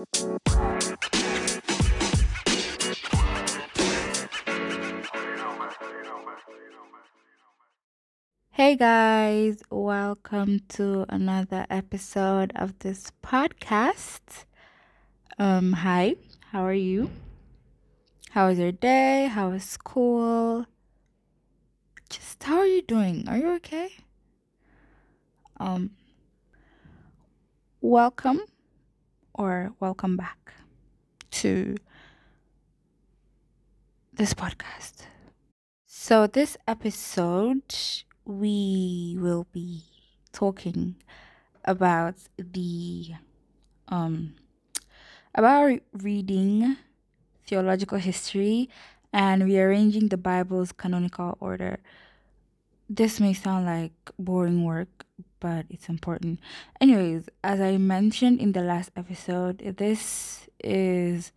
Hey guys, welcome to another episode of this podcast. Um, hi, how are you? How was your day? How was school? Just how are you doing? Are you okay? Um, welcome or welcome back to this podcast. So, this episode, we will be talking about the um about reading theological history and rearranging the Bible's canonical order. This may sound like boring work, but it's important. Anyways, as I mentioned in the last episode, this is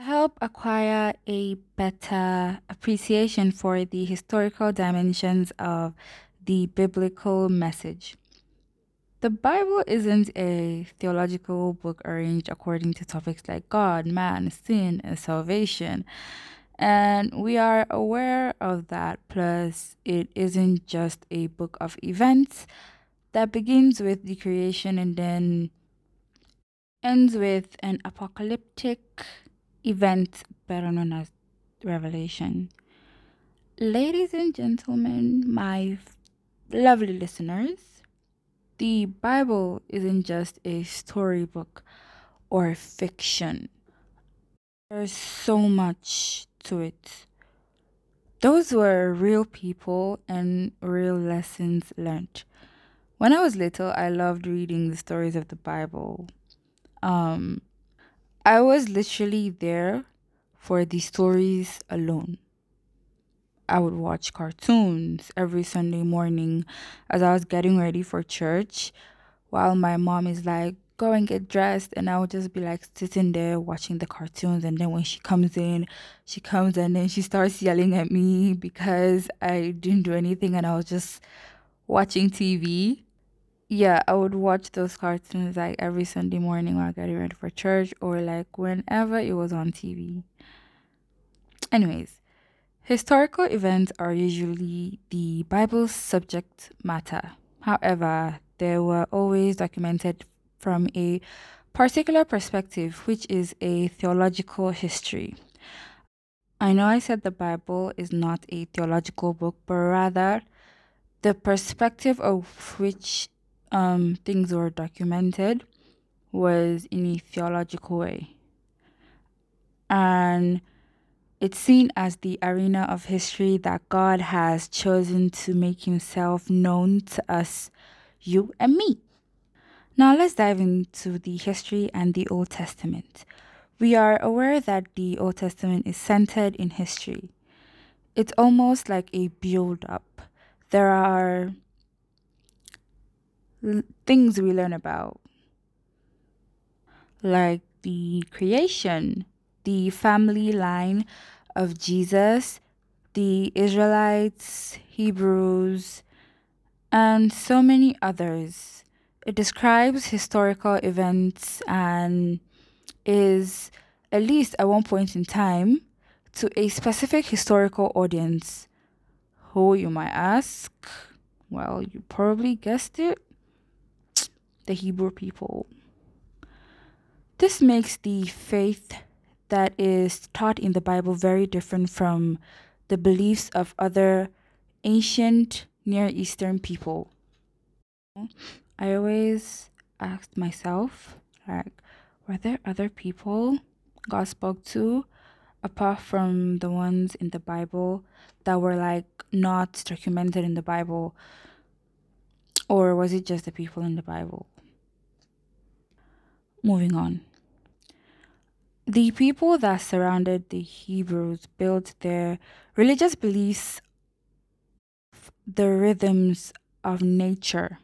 help acquire a better appreciation for the historical dimensions of the biblical message. The Bible isn't a theological book arranged according to topics like God, man, sin, and salvation. And we are aware of that. Plus, it isn't just a book of events that begins with the creation and then ends with an apocalyptic event better known as Revelation. Ladies and gentlemen, my lovely listeners, the Bible isn't just a storybook or fiction. There's so much to it. Those were real people and real lessons learned. When I was little, I loved reading the stories of the Bible. Um, I was literally there for the stories alone. I would watch cartoons every Sunday morning as I was getting ready for church while my mom is like, go and get dressed. And I would just be like sitting there watching the cartoons. And then when she comes in, she comes and then she starts yelling at me because I didn't do anything and I was just watching TV. Yeah, I would watch those cartoons like every Sunday morning while getting ready for church or like whenever it was on TV. Anyways, Historical events are usually the Bible's subject matter. However, they were always documented from a particular perspective, which is a theological history. I know I said the Bible is not a theological book, but rather the perspective of which um, things were documented was in a theological way. And it's seen as the arena of history that God has chosen to make himself known to us, you and me. Now let's dive into the history and the Old Testament. We are aware that the Old Testament is centered in history. It's almost like a build up. There are l- things we learn about, like the creation, the family line of Jesus, the Israelites, Hebrews, and so many others. It describes historical events and is, at least at one point in time, to a specific historical audience. Who you might ask? Well, you probably guessed it the Hebrew people. This makes the faith that is taught in the Bible very different from the beliefs of other ancient Near Eastern people. I always asked myself, like, were there other people God spoke to apart from the ones in the Bible that were like not documented in the Bible? Or was it just the people in the Bible? Moving on. The people that surrounded the Hebrews built their religious beliefs the rhythms of nature.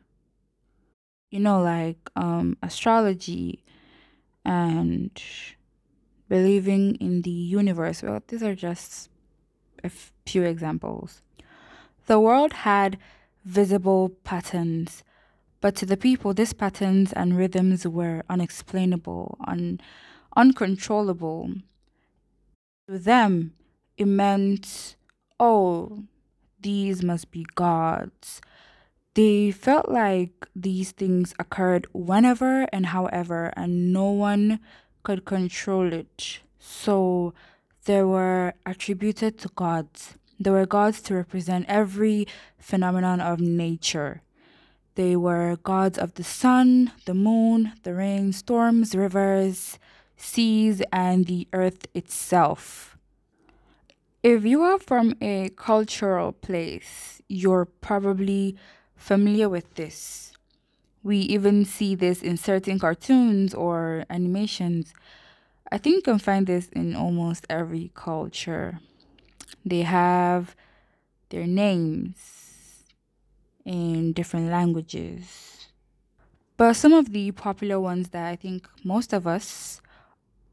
You know, like um, astrology and believing in the universe. Well, these are just a few examples. The world had visible patterns, But to the people, these patterns and rhythms were unexplainable, un- uncontrollable. To them, it meant, oh, these must be gods. They felt like these things occurred whenever and however, and no one could control it. So they were attributed to gods. They were gods to represent every phenomenon of nature. They were gods of the sun, the moon, the rain, storms, rivers, seas, and the earth itself. If you are from a cultural place, you're probably familiar with this. We even see this in certain cartoons or animations. I think you can find this in almost every culture. They have their names in different languages. But some of the popular ones that I think most of us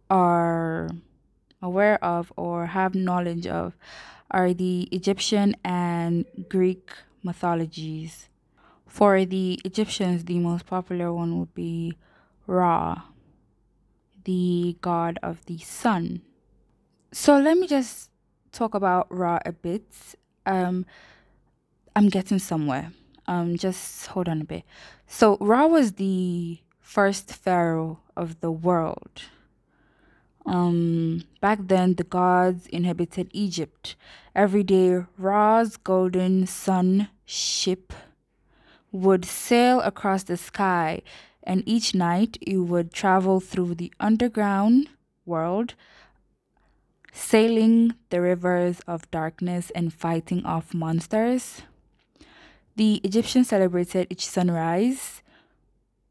are aware of or have knowledge of are the Egyptian and Greek mythologies. For the Egyptians, the most popular one would be Ra, the god of the sun. So let me just talk about Ra a bit. Um, I'm getting somewhere. Um, just hold on a bit. So Ra was the first pharaoh of the world. Um, back then, the gods inhabited Egypt. Every day, Ra's golden sun ship would sail across the sky, and each night it would travel through the underground world, sailing the rivers of darkness and fighting off monsters. The Egyptians celebrated each sunrise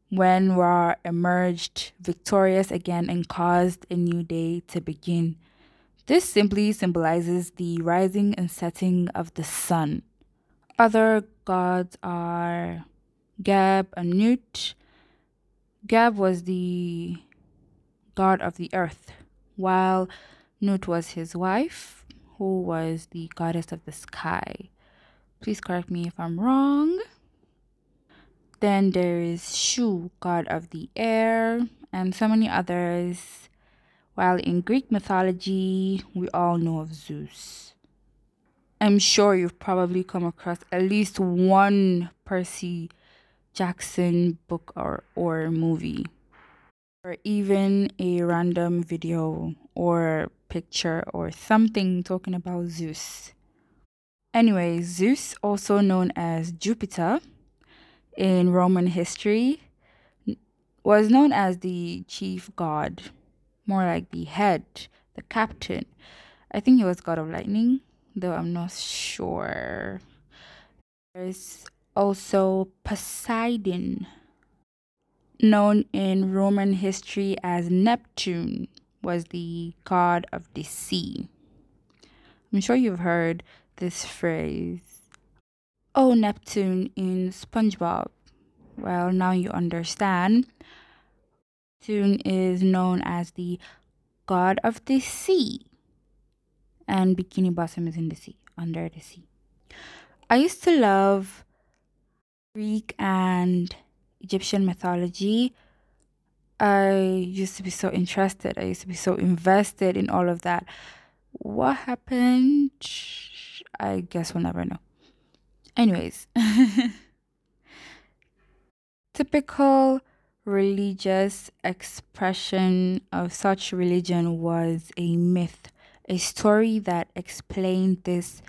when Ra emerged victorious again and caused a new day to begin. This simply symbolizes the rising and setting of the sun. Other gods are Geb and Nut. Geb was the god of the earth, while Nut was his wife, who was the goddess of the sky. Please correct me if I'm wrong. Then there is Shu, god of the air, and so many others. While in Greek mythology, we all know of Zeus. I'm sure you've probably come across at least one Percy Jackson book or, or movie, or even a random video or picture or something talking about Zeus. Anyway, Zeus, also known as Jupiter, in Roman history was known as the chief god, more like the head, the captain. I think he was god of lightning, though I'm not sure. There's also Poseidon, known in Roman history as Neptune, was the god of the sea. I'm sure you've heard this phrase Oh, Neptune in SpongeBob. Well, now you understand. Neptune is known as the god of the sea. And Bikini Bottom is in the sea, under the sea. I used to love Greek and Egyptian mythology. I used to be so interested. I used to be so invested in all of that. What happened? I guess we'll never know. Anyways, typical religious expression of such religion was a myth, a story that explained these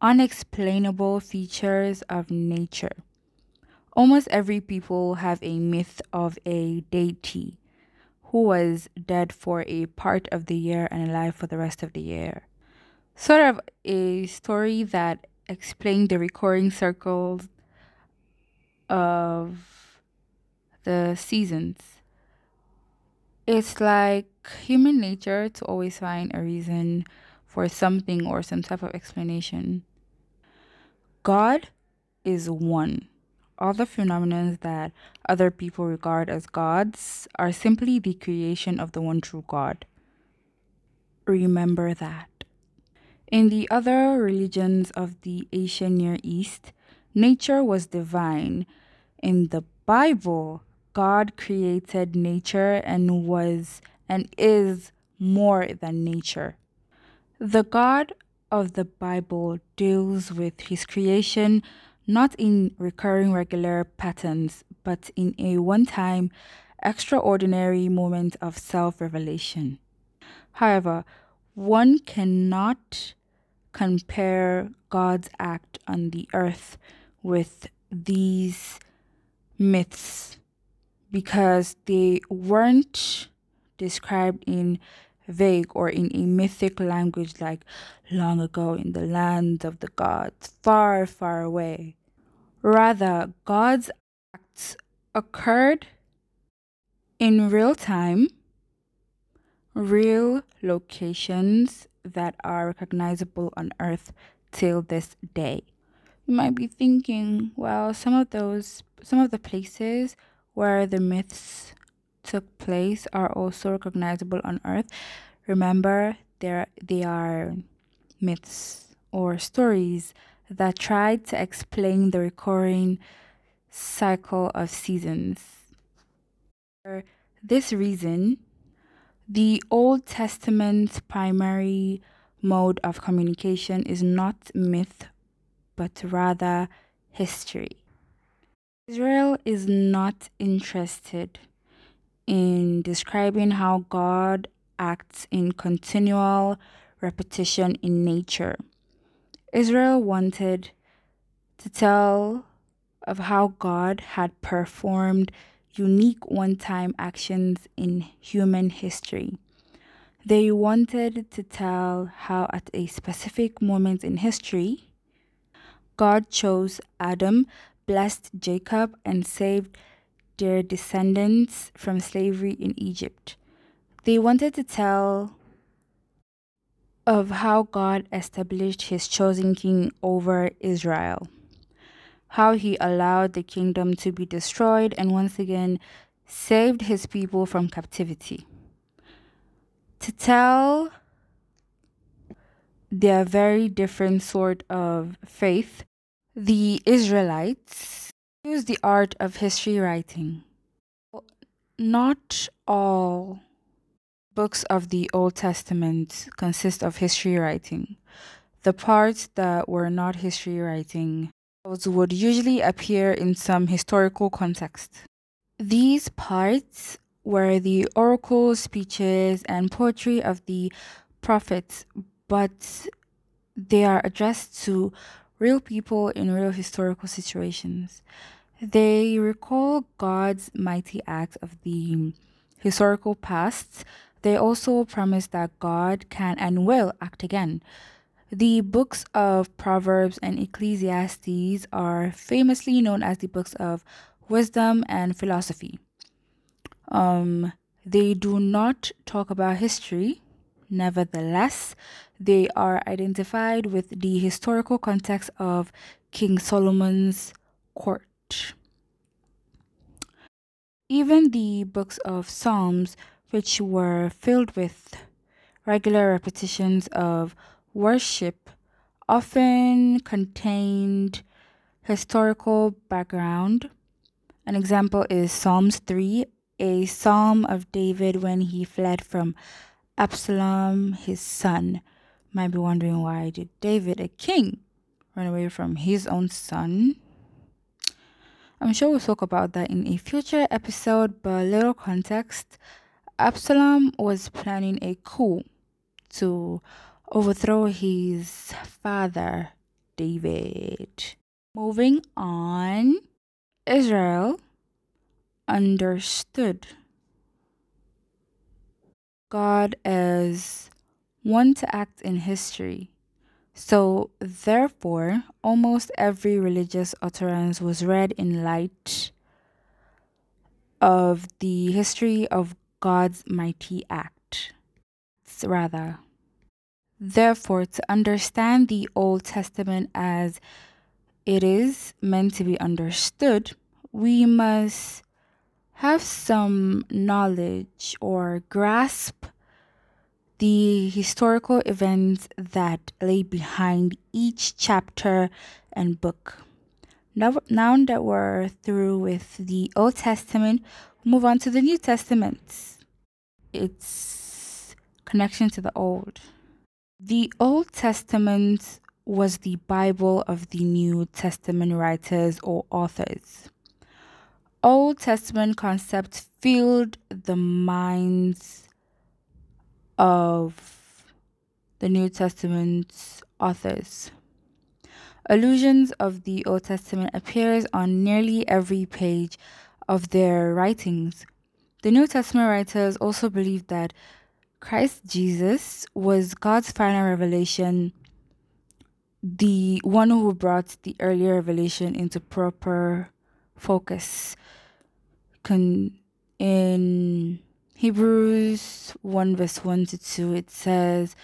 unexplainable features of nature. Almost every people have a myth of a deity who was dead for a part of the year and alive for the rest of the year. Sort of a story that explained the recurring circles of the seasons. It's like human nature to always find a reason for something or some type of explanation. God is one. All the phenomena that other people regard as gods are simply the creation of the one true God. Remember that. In the other religions of the ancient Near East, nature was divine in the Bible, God created nature and was and is more than nature. The God of the Bible deals with his creation not in recurring regular patterns, but in a one time, extraordinary moment of self revelation. However, one cannot compare God's act on the earth with these myths because they weren't described in vague or in a mythic language like long ago in the land of the gods, far, far away. Rather, God's acts occurred in real time, real locations that are recognizable on earth till this day. You might be thinking, well, some of those, some of the places where the myths took place are also recognizable on earth. Remember, there they are myths or stories that try to explain the recurring cycle of seasons. For this reason, the Old Testament's primary mode of communication is not myth, but rather history. Israel is not interested in describing how God acts in continual repetition in nature. Israel wanted to tell of how God had performed unique one time actions in human history. They wanted to tell how, at a specific moment in history, God chose Adam, blessed Jacob, and saved their descendants from slavery in Egypt. They wanted to tell of how God established his chosen king over Israel, how he allowed the kingdom to be destroyed and once again saved his people from captivity. To tell their very different sort of faith, the Israelites used the art of history writing. Not all books of the Old Testament consist of history writing. The parts that were not history writing would usually appear in some historical context. These parts were the oracle speeches and poetry of the prophets, but they are addressed to real people in real historical situations. They recall God's mighty acts of the historical past they also promise that God can and will act again. The books of Proverbs and Ecclesiastes are famously known as the books of wisdom and philosophy. Um, they do not talk about history. Nevertheless, they are identified with the historical context of King Solomon's court. Even the books of Psalms which were filled with regular repetitions of worship, often contained historical background. An example is Psalms 3, a psalm of David when he fled from Absalom, his son. Might be wondering why did David, a king, run away from his own son? I'm sure we'll talk about that in a future episode, but little context. Absalom was planning a coup to overthrow his father, David. Moving on, Israel understood God as one to act in history. So, therefore, almost every religious utterance was read in light of the history of God's mighty act. Rather, therefore, to understand the Old Testament as it is meant to be understood, we must have some knowledge or grasp the historical events that lay behind each chapter and book. Now, now that we're through with the Old Testament, move on to the New Testament. Its connection to the Old. The Old Testament was the Bible of the New Testament writers or authors. Old Testament concepts filled the minds of the New Testament's authors. Allusions of the Old Testament appears on nearly every page of their writings. The New Testament writers also believed that Christ Jesus was God's final revelation, the one who brought the earlier revelation into proper focus. Con- in Hebrews 1 verse 1 to 2, it says,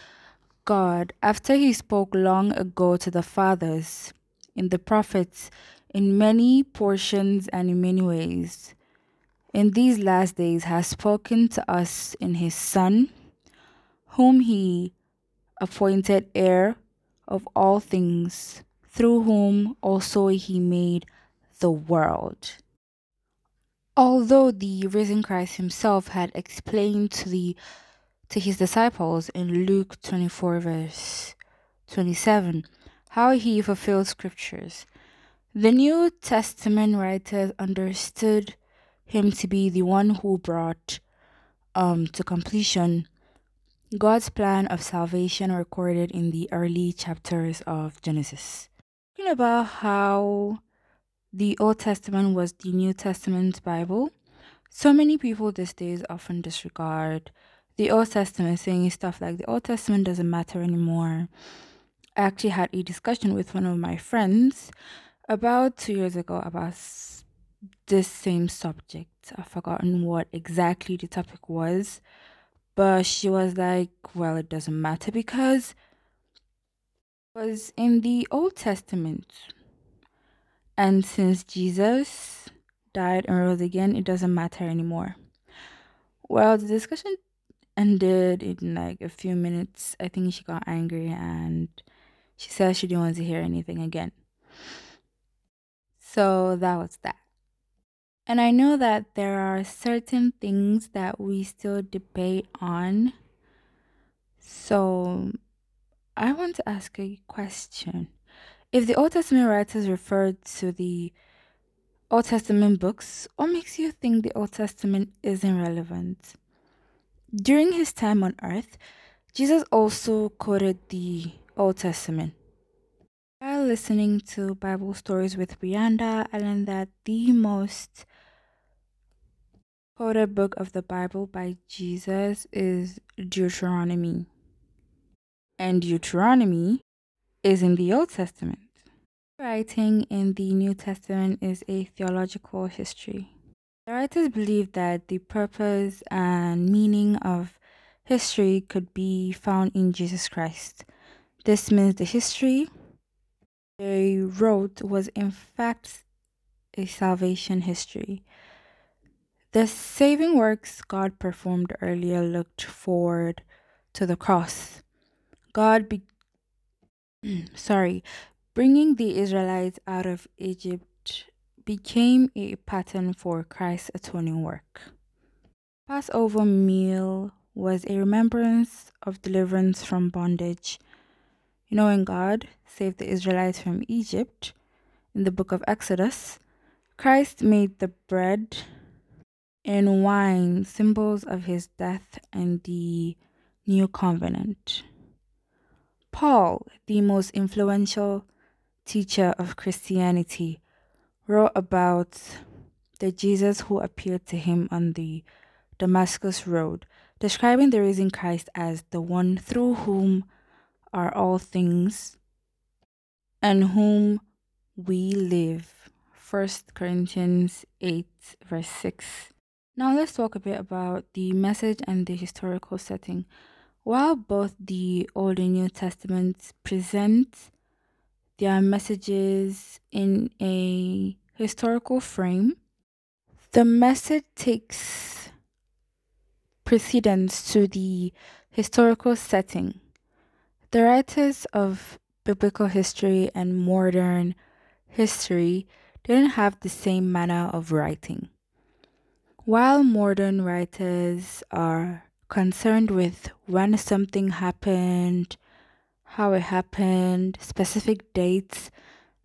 God, after he spoke long ago to the fathers, in the prophets, in many portions and in many ways, in these last days has spoken to us in his Son whom he appointed heir of all things, through whom also he made the world. Although the risen Christ himself had explained to the to his disciples in Luke 24 verse 27 how he fulfilled scriptures, the New Testament writers understood him to be the one who brought um, to completion God's plan of salvation recorded in the early chapters of Genesis. Talking about how the Old Testament was the New Testament Bible, so many people these days often disregard the Old Testament, saying stuff like the Old Testament doesn't matter anymore. I actually had a discussion with one of my friends about two years ago about this same subject. I've forgotten what exactly the topic was but she was like, well, it doesn't matter because it was in the Old Testament. And since Jesus died and rose again, it doesn't matter anymore. Well, the discussion ended in like a few minutes. I think she got angry and she said she didn't want to hear anything again. So that was that. And I know that there are certain things that we still debate on. So I want to ask a question. If the Old Testament writers referred to the Old Testament books, what makes you think the Old Testament isn't relevant? During his time on earth, Jesus also quoted the Old Testament. While listening to Bible stories with Brianda, I learned that the most quoted book of the Bible by Jesus is Deuteronomy. And Deuteronomy is in the Old Testament. Writing in the New Testament is a theological history. The writers believed that the purpose and meaning of history could be found in Jesus Christ. This means the history they wrote was in fact a salvation history the saving works God performed earlier looked forward to the cross. God be sorry, bringing the Israelites out of Egypt became a pattern for Christ's atoning work. Passover meal was a remembrance of deliverance from bondage. You know, when God saved the Israelites from Egypt in the book of Exodus, Christ made the bread and wine, symbols of his death and the new covenant. Paul, the most influential teacher of Christianity, wrote about the Jesus who appeared to him on the Damascus Road, describing the risen Christ as the one through whom are all things and whom we live. 1 Corinthians 8, verse 6. Now let's talk a bit about the message and the historical setting. While both the Old and New Testaments present their messages in a historical frame, the message takes precedence to the historical setting. The writers of biblical history and modern history didn't have the same manner of writing. While modern writers are concerned with when something happened, how it happened, specific dates,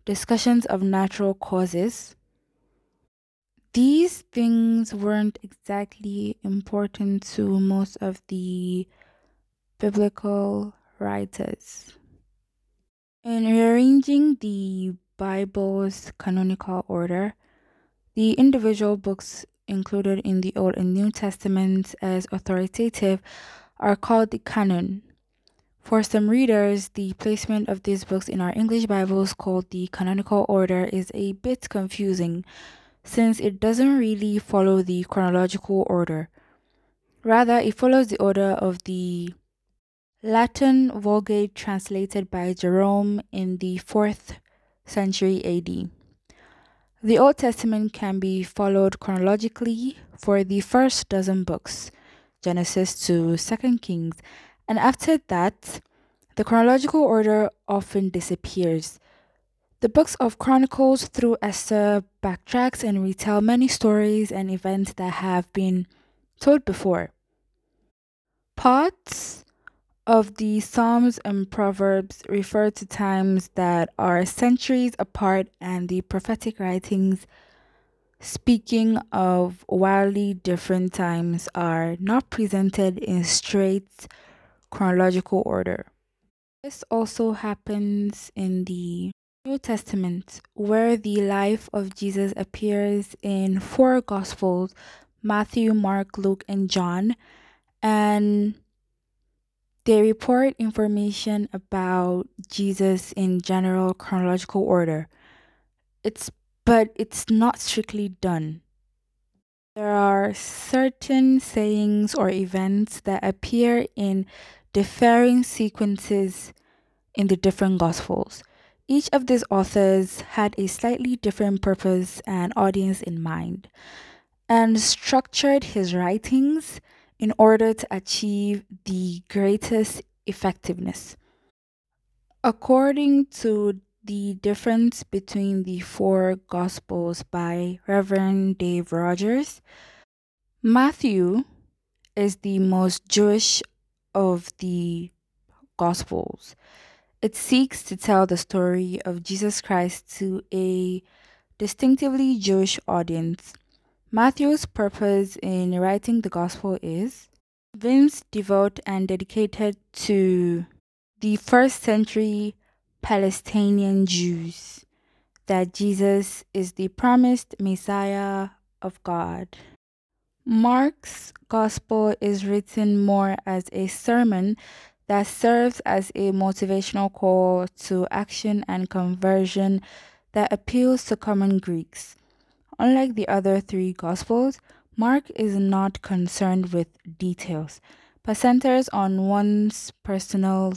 discussions of natural causes, these things weren't exactly important to most of the biblical writers. In rearranging the Bible's canonical order, the individual books included in the Old and New Testaments as authoritative are called the canon. For some readers, the placement of these books in our English Bibles called the canonical order is a bit confusing since it doesn't really follow the chronological order. Rather, it follows the order of the Latin Vulgate translated by Jerome in the 4th century AD. The Old Testament can be followed chronologically for the first dozen books, Genesis to 2nd Kings, and after that, the chronological order often disappears. The books of Chronicles through Esther backtracks and retell many stories and events that have been told before. Parts of the Psalms and Proverbs refer to times that are centuries apart, and the prophetic writings, speaking of wildly different times, are not presented in straight chronological order. This also happens in the New Testament, where the life of Jesus appears in four Gospels Matthew, Mark, Luke, and John, and they report information about Jesus in general chronological order. It's but it's not strictly done. There are certain sayings or events that appear in differing sequences in the different gospels. Each of these authors had a slightly different purpose and audience in mind and structured his writings in order to achieve the greatest effectiveness. According to the difference between the four Gospels by Reverend Dave Rogers, Matthew is the most Jewish of the Gospels. It seeks to tell the story of Jesus Christ to a distinctively Jewish audience Matthew's purpose in writing the gospel is Vince devout and dedicated to the first century Palestinian Jews that Jesus is the promised Messiah of God. Mark's gospel is written more as a sermon that serves as a motivational call to action and conversion that appeals to common Greeks. Unlike the other three Gospels, Mark is not concerned with details, but centers on one's personal,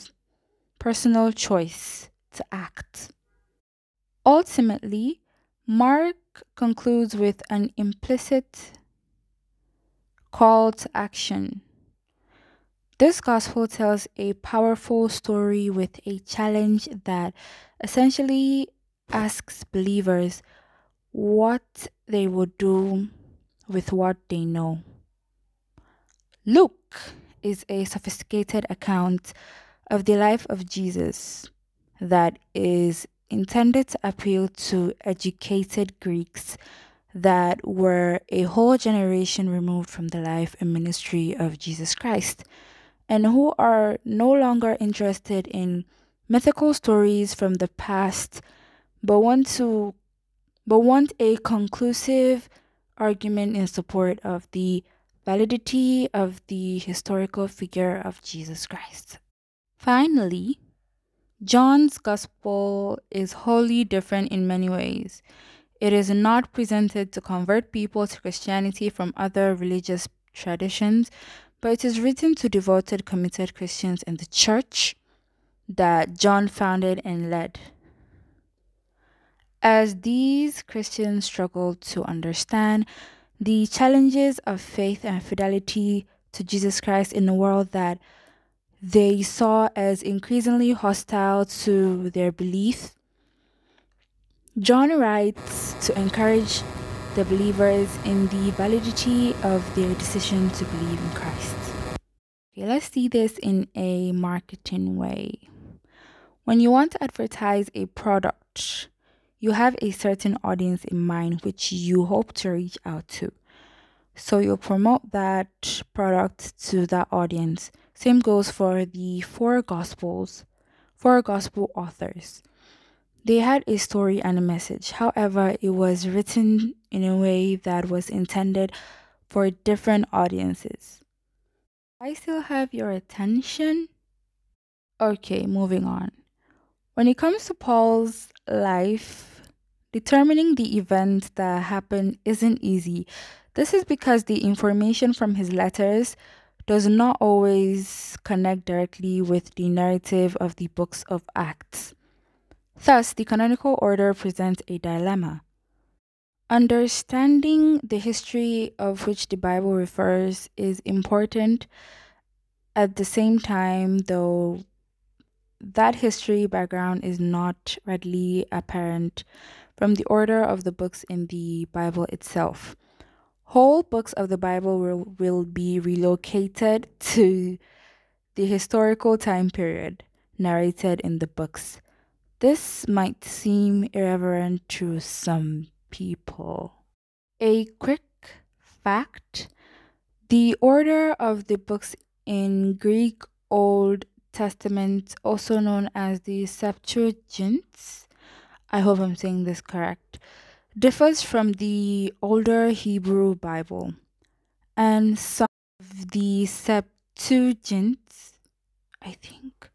personal choice to act. Ultimately, Mark concludes with an implicit call to action. This gospel tells a powerful story with a challenge that essentially asks believers what they would do with what they know. Luke is a sophisticated account of the life of Jesus that is intended to appeal to educated Greeks that were a whole generation removed from the life and ministry of Jesus Christ and who are no longer interested in mythical stories from the past but want to but want a conclusive argument in support of the validity of the historical figure of Jesus Christ. Finally, John's gospel is wholly different in many ways. It is not presented to convert people to Christianity from other religious traditions, but it is written to devoted, committed Christians in the church that John founded and led. As these Christians struggled to understand the challenges of faith and fidelity to Jesus Christ in a world that they saw as increasingly hostile to their belief, John writes to encourage the believers in the validity of their decision to believe in Christ. Okay, let's see this in a marketing way. When you want to advertise a product, you have a certain audience in mind which you hope to reach out to. So you'll promote that product to that audience. Same goes for the four gospels, four gospel authors. They had a story and a message. However, it was written in a way that was intended for different audiences. I still have your attention? Okay, moving on. When it comes to Paul's life, determining the event that happened isn't easy. This is because the information from his letters does not always connect directly with the narrative of the books of Acts. Thus, the canonical order presents a dilemma. Understanding the history of which the Bible refers is important. At the same time, though, that history background is not readily apparent from the order of the books in the Bible itself. Whole books of the Bible will, will be relocated to the historical time period narrated in the books. This might seem irreverent to some people. A quick fact the order of the books in Greek Old Testament, also known as the Septuagint, I hope I'm saying this correct, differs from the older Hebrew Bible. And some of the Septuagint, I think,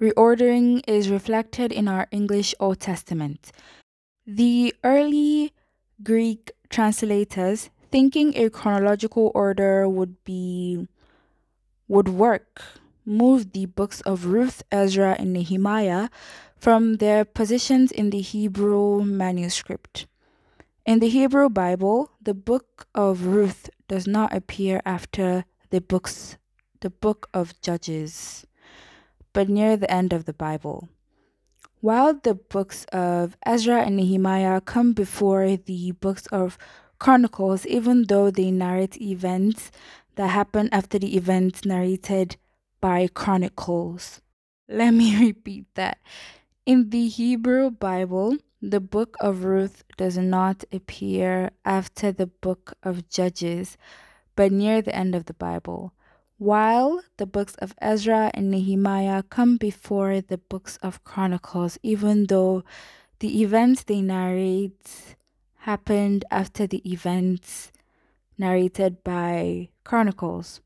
reordering is reflected in our English Old Testament. The early Greek translators, thinking a chronological order would be would work, moved the books of Ruth, Ezra, and Nehemiah from their positions in the Hebrew manuscript. In the Hebrew Bible, the book of Ruth does not appear after the books the book of Judges, but near the end of the Bible. While the books of Ezra and Nehemiah come before the books of Chronicles, even though they narrate events that happen after the events narrated by Chronicles. Let me repeat that. In the Hebrew Bible, the book of Ruth does not appear after the book of Judges, but near the end of the Bible, while the books of Ezra and Nehemiah come before the books of Chronicles, even though the events they narrate happened after the events narrated by Chronicles.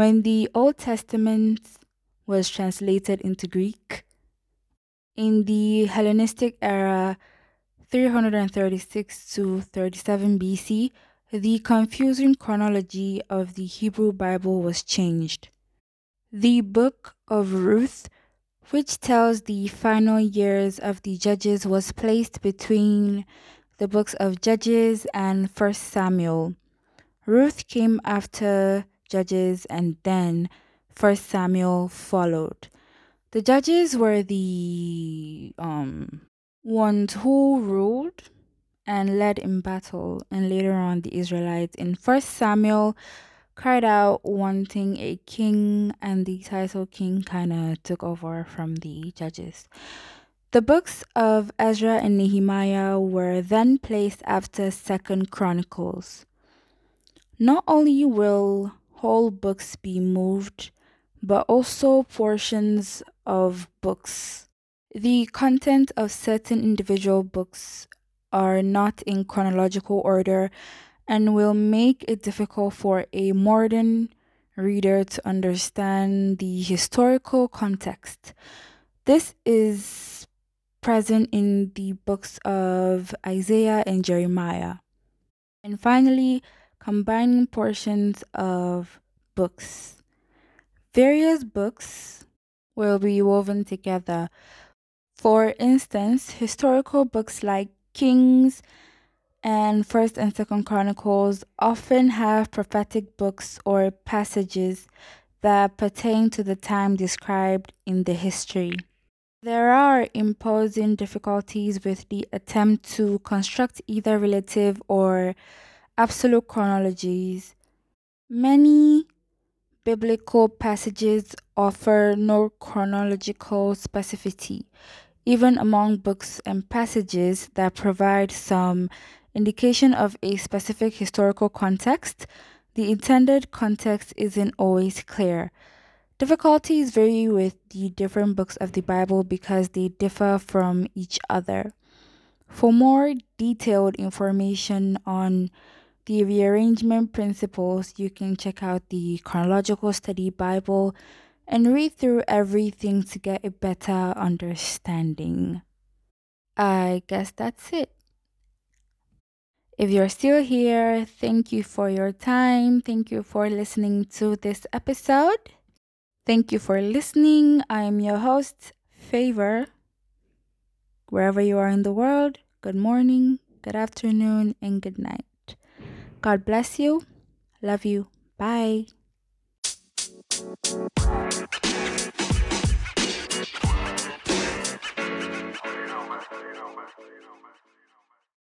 When the Old Testament was translated into Greek, in the Hellenistic era, 336 to 37 BC, the confusing chronology of the Hebrew Bible was changed. The Book of Ruth, which tells the final years of the Judges, was placed between the books of Judges and First Samuel. Ruth came after Judges and then First Samuel followed. The judges were the um, ones who ruled and led in battle, and later on the Israelites in First Samuel cried out wanting a king, and the title king kind of took over from the judges. The books of Ezra and Nehemiah were then placed after Second Chronicles. Not only will whole books be moved, but also portions of books. The content of certain individual books are not in chronological order and will make it difficult for a modern reader to understand the historical context. This is present in the books of Isaiah and Jeremiah. And finally, combining portions of books. Various books will be woven together. For instance, historical books like Kings and First and Second Chronicles often have prophetic books or passages that pertain to the time described in the history. There are imposing difficulties with the attempt to construct either relative or absolute chronologies. Many biblical passages offer no chronological specificity, even among books and passages that provide some indication of a specific historical context. The intended context isn't always clear. Difficulties vary with the different books of the Bible because they differ from each other. For more detailed information on the rearrangement principles, you can check out the Chronological Study Bible and read through everything to get a better understanding. I guess that's it. If you're still here, thank you for your time. Thank you for listening to this episode. Thank you for listening. I am your host, Favor. Wherever you are in the world, good morning, good afternoon, and good night. God bless you. Love you. Bye.